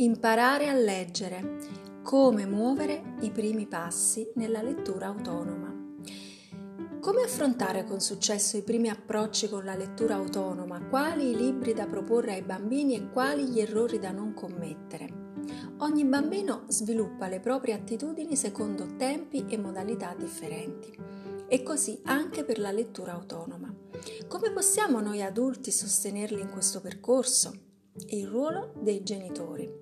Imparare a leggere. Come muovere i primi passi nella lettura autonoma. Come affrontare con successo i primi approcci con la lettura autonoma? Quali i libri da proporre ai bambini e quali gli errori da non commettere? Ogni bambino sviluppa le proprie attitudini secondo tempi e modalità differenti. E così anche per la lettura autonoma. Come possiamo noi adulti sostenerli in questo percorso? il ruolo dei genitori.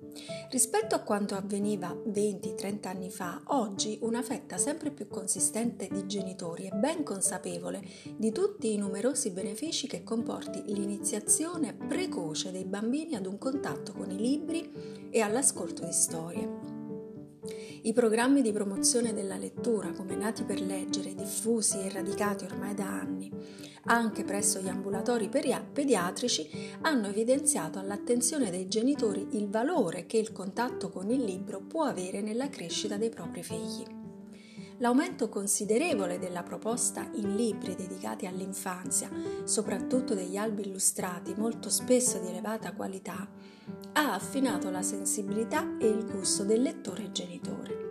Rispetto a quanto avveniva 20-30 anni fa, oggi una fetta sempre più consistente di genitori è ben consapevole di tutti i numerosi benefici che comporti l'iniziazione precoce dei bambini ad un contatto con i libri e all'ascolto di storie. I programmi di promozione della lettura, come nati per leggere, diffusi e radicati ormai da anni, anche presso gli ambulatori pediatrici, hanno evidenziato all'attenzione dei genitori il valore che il contatto con il libro può avere nella crescita dei propri figli. L'aumento considerevole della proposta in libri dedicati all'infanzia, soprattutto degli albi illustrati molto spesso di elevata qualità, ha affinato la sensibilità e il gusto del lettore genitore.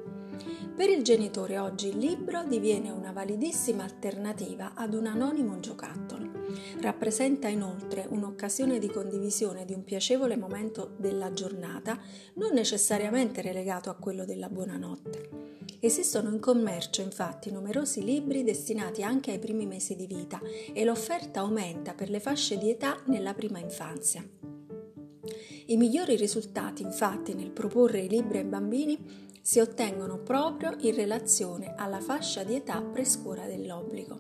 Per il genitore oggi il libro diviene una validissima alternativa ad un anonimo giocattolo. Rappresenta inoltre un'occasione di condivisione di un piacevole momento della giornata, non necessariamente relegato a quello della buonanotte. Esistono in commercio infatti numerosi libri destinati anche ai primi mesi di vita e l'offerta aumenta per le fasce di età nella prima infanzia. I migliori risultati infatti nel proporre i libri ai bambini si ottengono proprio in relazione alla fascia di età prescuola dell'obbligo.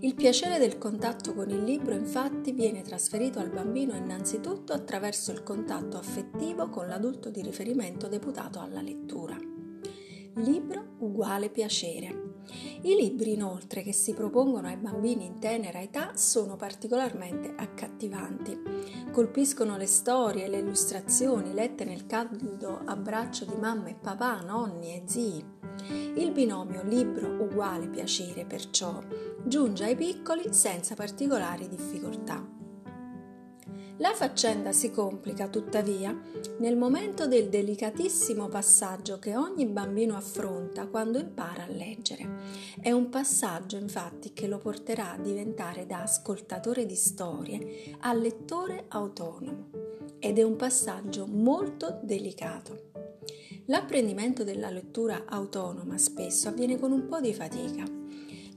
Il piacere del contatto con il libro infatti viene trasferito al bambino innanzitutto attraverso il contatto affettivo con l'adulto di riferimento deputato alla lettura. Libro uguale piacere. I libri inoltre che si propongono ai bambini in tenera età sono particolarmente accattivanti. Colpiscono le storie le illustrazioni lette nel caldo abbraccio di mamma e papà, nonni e zii. Il binomio libro uguale piacere perciò giunge ai piccoli senza particolari difficoltà. La faccenda si complica tuttavia nel momento del delicatissimo passaggio che ogni bambino affronta quando impara a leggere. È un passaggio infatti che lo porterà a diventare da ascoltatore di storie a lettore autonomo ed è un passaggio molto delicato. L'apprendimento della lettura autonoma spesso avviene con un po' di fatica.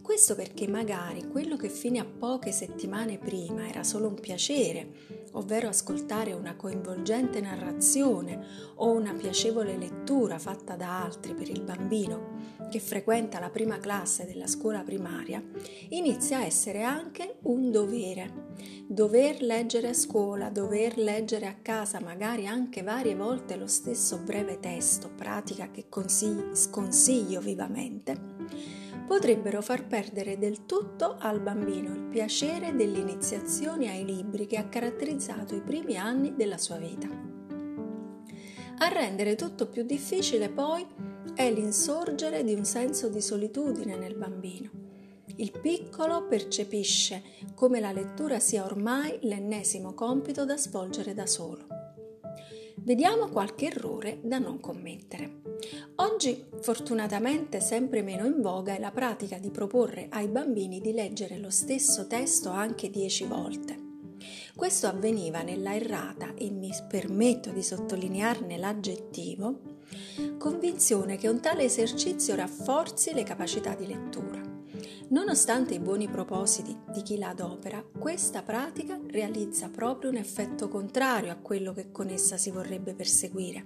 Questo perché magari quello che fino a poche settimane prima era solo un piacere ovvero ascoltare una coinvolgente narrazione o una piacevole lettura fatta da altri per il bambino che frequenta la prima classe della scuola primaria, inizia a essere anche un dovere. Dover leggere a scuola, dover leggere a casa magari anche varie volte lo stesso breve testo, pratica che sconsiglio vivamente, potrebbero far perdere del tutto al bambino il piacere dell'iniziazione ai libri che ha caratterizzato i primi anni della sua vita. A rendere tutto più difficile poi è l'insorgere di un senso di solitudine nel bambino. Il piccolo percepisce come la lettura sia ormai l'ennesimo compito da svolgere da solo. Vediamo qualche errore da non commettere. Oggi fortunatamente sempre meno in voga è la pratica di proporre ai bambini di leggere lo stesso testo anche dieci volte. Questo avveniva nella errata, e mi permetto di sottolinearne l'aggettivo, convinzione che un tale esercizio rafforzi le capacità di lettura. Nonostante i buoni propositi di chi la adopera, questa pratica realizza proprio un effetto contrario a quello che con essa si vorrebbe perseguire,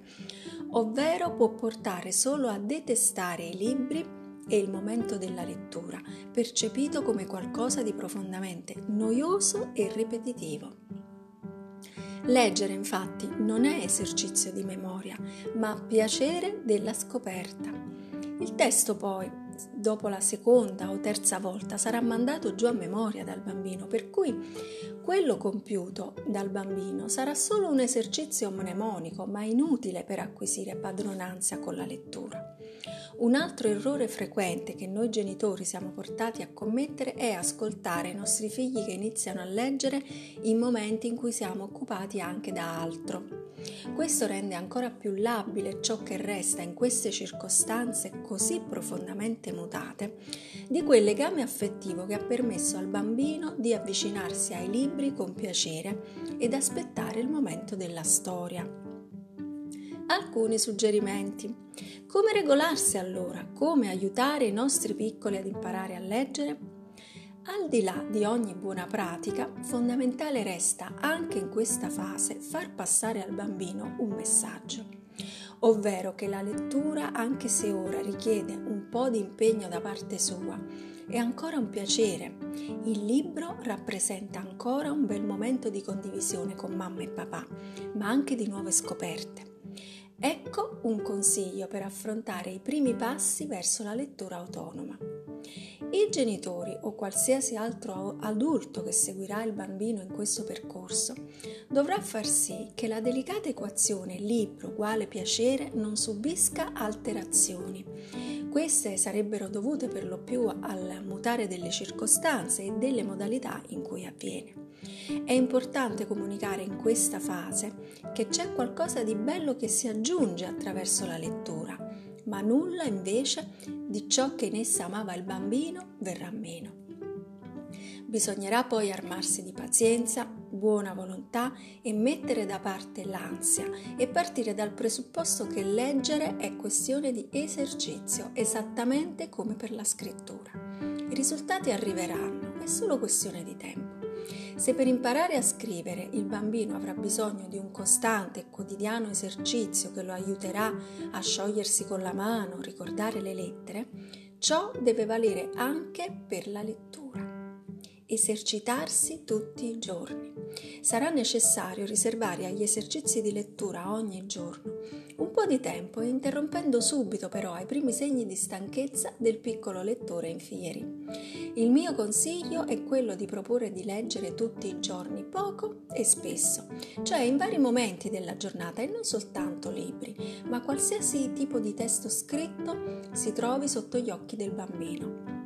ovvero può portare solo a detestare i libri e il momento della lettura, percepito come qualcosa di profondamente noioso e ripetitivo. Leggere infatti non è esercizio di memoria, ma piacere della scoperta. Il testo poi dopo la seconda o terza volta sarà mandato giù a memoria dal bambino, per cui quello compiuto dal bambino sarà solo un esercizio mnemonico, ma inutile per acquisire padronanza con la lettura. Un altro errore frequente che noi genitori siamo portati a commettere è ascoltare i nostri figli che iniziano a leggere in momenti in cui siamo occupati anche da altro. Questo rende ancora più labile ciò che resta in queste circostanze così profondamente mutate di quel legame affettivo che ha permesso al bambino di avvicinarsi ai libri con piacere ed aspettare il momento della storia alcuni suggerimenti. Come regolarsi allora? Come aiutare i nostri piccoli ad imparare a leggere? Al di là di ogni buona pratica, fondamentale resta anche in questa fase far passare al bambino un messaggio, ovvero che la lettura, anche se ora richiede un po' di impegno da parte sua, è ancora un piacere. Il libro rappresenta ancora un bel momento di condivisione con mamma e papà, ma anche di nuove scoperte. Ecco un consiglio per affrontare i primi passi verso la lettura autonoma. I genitori o qualsiasi altro adulto che seguirà il bambino in questo percorso dovrà far sì che la delicata equazione libro uguale piacere non subisca alterazioni. Queste sarebbero dovute per lo più al mutare delle circostanze e delle modalità in cui avviene. È importante comunicare in questa fase che c'è qualcosa di bello che si aggiunge attraverso la lettura, ma nulla invece di ciò che in essa amava il bambino verrà meno. Bisognerà poi armarsi di pazienza, buona volontà e mettere da parte l'ansia e partire dal presupposto che leggere è questione di esercizio, esattamente come per la scrittura. I risultati arriveranno, è solo questione di tempo. Se per imparare a scrivere il bambino avrà bisogno di un costante e quotidiano esercizio che lo aiuterà a sciogliersi con la mano, ricordare le lettere, ciò deve valere anche per la lettura. Esercitarsi tutti i giorni. Sarà necessario riservare agli esercizi di lettura ogni giorno un po' di tempo, interrompendo subito però ai primi segni di stanchezza del piccolo lettore in fieri. Il mio consiglio è quello di proporre di leggere tutti i giorni poco e spesso, cioè in vari momenti della giornata e non soltanto libri, ma qualsiasi tipo di testo scritto si trovi sotto gli occhi del bambino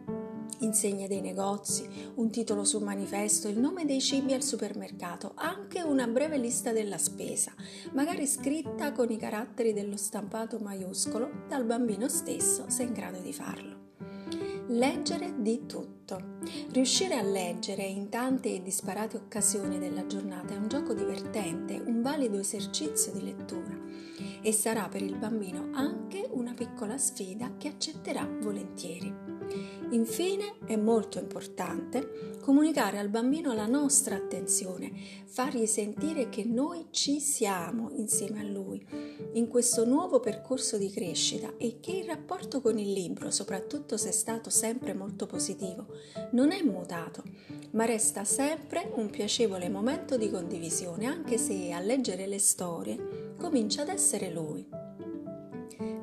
insegne dei negozi, un titolo su manifesto, il nome dei cibi al supermercato, anche una breve lista della spesa, magari scritta con i caratteri dello stampato maiuscolo dal bambino stesso se in grado di farlo. Leggere di tutto. Riuscire a leggere in tante e disparate occasioni della giornata è un gioco divertente, un valido esercizio di lettura e sarà per il bambino anche una piccola sfida che accetterà volentieri. Infine è molto importante comunicare al bambino la nostra attenzione, fargli sentire che noi ci siamo insieme a lui in questo nuovo percorso di crescita e che il rapporto con il libro, soprattutto se è stato sempre molto positivo, non è mutato, ma resta sempre un piacevole momento di condivisione, anche se a leggere le storie comincia ad essere lui.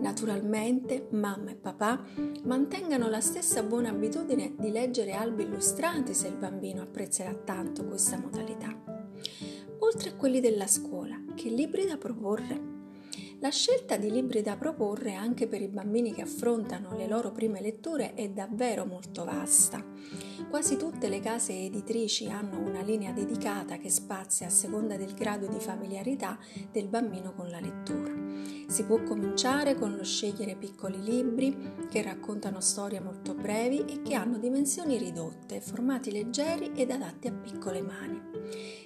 Naturalmente, mamma e papà mantengano la stessa buona abitudine di leggere albi illustrati se il bambino apprezzerà tanto questa modalità. Oltre a quelli della scuola, che libri da proporre? La scelta di libri da proporre anche per i bambini che affrontano le loro prime letture è davvero molto vasta. Quasi tutte le case editrici hanno una linea dedicata che spazia a seconda del grado di familiarità del bambino con la lettura. Si può cominciare con lo scegliere piccoli libri che raccontano storie molto brevi e che hanno dimensioni ridotte, formati leggeri ed adatti a piccole mani.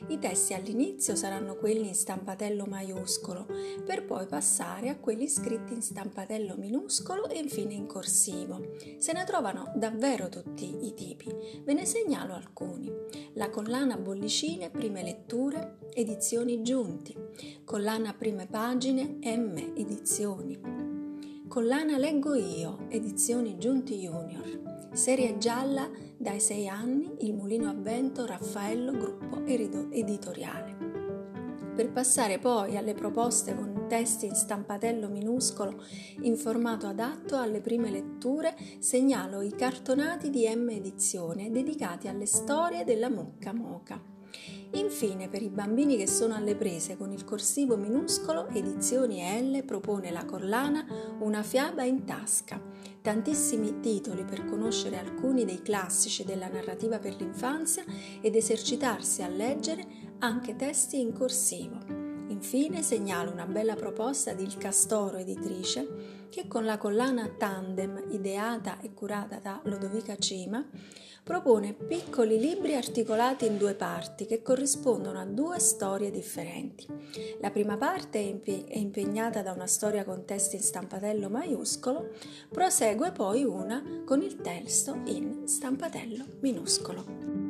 I testi all'inizio saranno quelli in stampatello maiuscolo, per poi passare a quelli scritti in stampatello minuscolo e infine in corsivo. Se ne trovano davvero tutti i tipi. Ve ne segnalo alcuni. La collana Bollicine Prime Letture, edizioni Giunti. Collana Prime Pagine M Edizioni. Collana Leggo Io, edizioni Giunti Junior. Serie gialla dai 6 anni Il Mulino a Vento Raffaello Gruppo Editoriale. Per passare poi alle proposte con testi in stampatello minuscolo in formato adatto alle prime letture, segnalo i cartonati di M Edizione dedicati alle storie della mucca moca. Infine, per i bambini che sono alle prese con il corsivo minuscolo, Edizioni L propone la collana Una fiaba in tasca. Tantissimi titoli per conoscere alcuni dei classici della narrativa per l'infanzia ed esercitarsi a leggere anche testi in corsivo. Infine segnalo una bella proposta di Il Castoro editrice che con la collana Tandem ideata e curata da Lodovica Cima propone piccoli libri articolati in due parti che corrispondono a due storie differenti. La prima parte è impegnata da una storia con testo in stampatello maiuscolo, prosegue poi una con il testo in stampatello minuscolo.